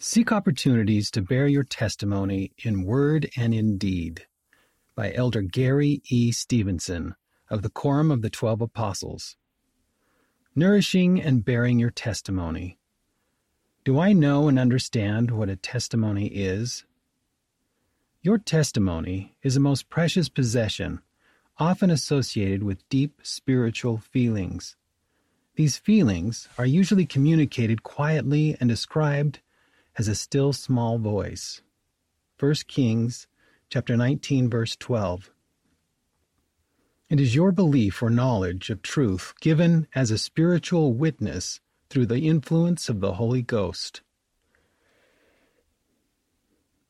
Seek opportunities to bear your testimony in word and in deed. By Elder Gary E. Stevenson of the Quorum of the Twelve Apostles. Nourishing and bearing your testimony. Do I know and understand what a testimony is? Your testimony is a most precious possession, often associated with deep spiritual feelings. These feelings are usually communicated quietly and described as a still small voice. 1 Kings chapter 19 verse 12. It is your belief or knowledge of truth given as a spiritual witness through the influence of the Holy Ghost.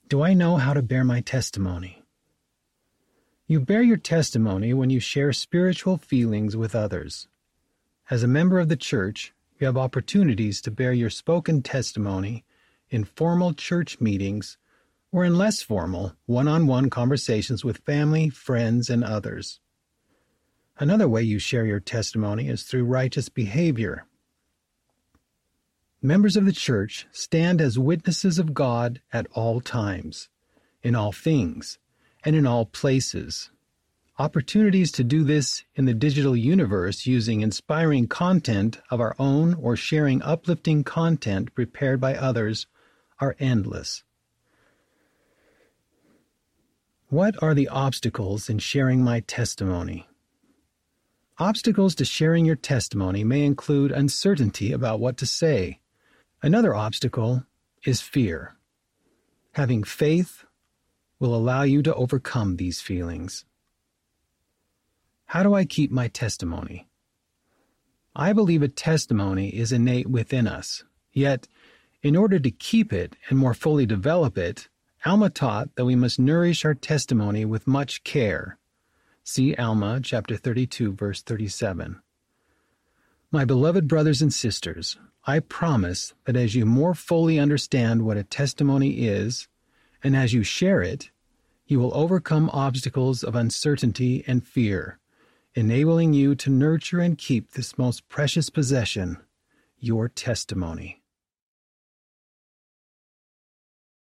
Do I know how to bear my testimony? You bear your testimony when you share spiritual feelings with others. As a member of the church, you have opportunities to bear your spoken testimony in formal church meetings or in less formal, one on one conversations with family, friends, and others. Another way you share your testimony is through righteous behavior. Members of the church stand as witnesses of God at all times, in all things, and in all places. Opportunities to do this in the digital universe using inspiring content of our own or sharing uplifting content prepared by others are endless. What are the obstacles in sharing my testimony? Obstacles to sharing your testimony may include uncertainty about what to say. Another obstacle is fear. Having faith will allow you to overcome these feelings. How do I keep my testimony? I believe a testimony is innate within us, yet, in order to keep it and more fully develop it, Alma taught that we must nourish our testimony with much care. See Alma chapter 32 verse 37. My beloved brothers and sisters, I promise that as you more fully understand what a testimony is, and as you share it, you will overcome obstacles of uncertainty and fear enabling you to nurture and keep this most precious possession, your testimony.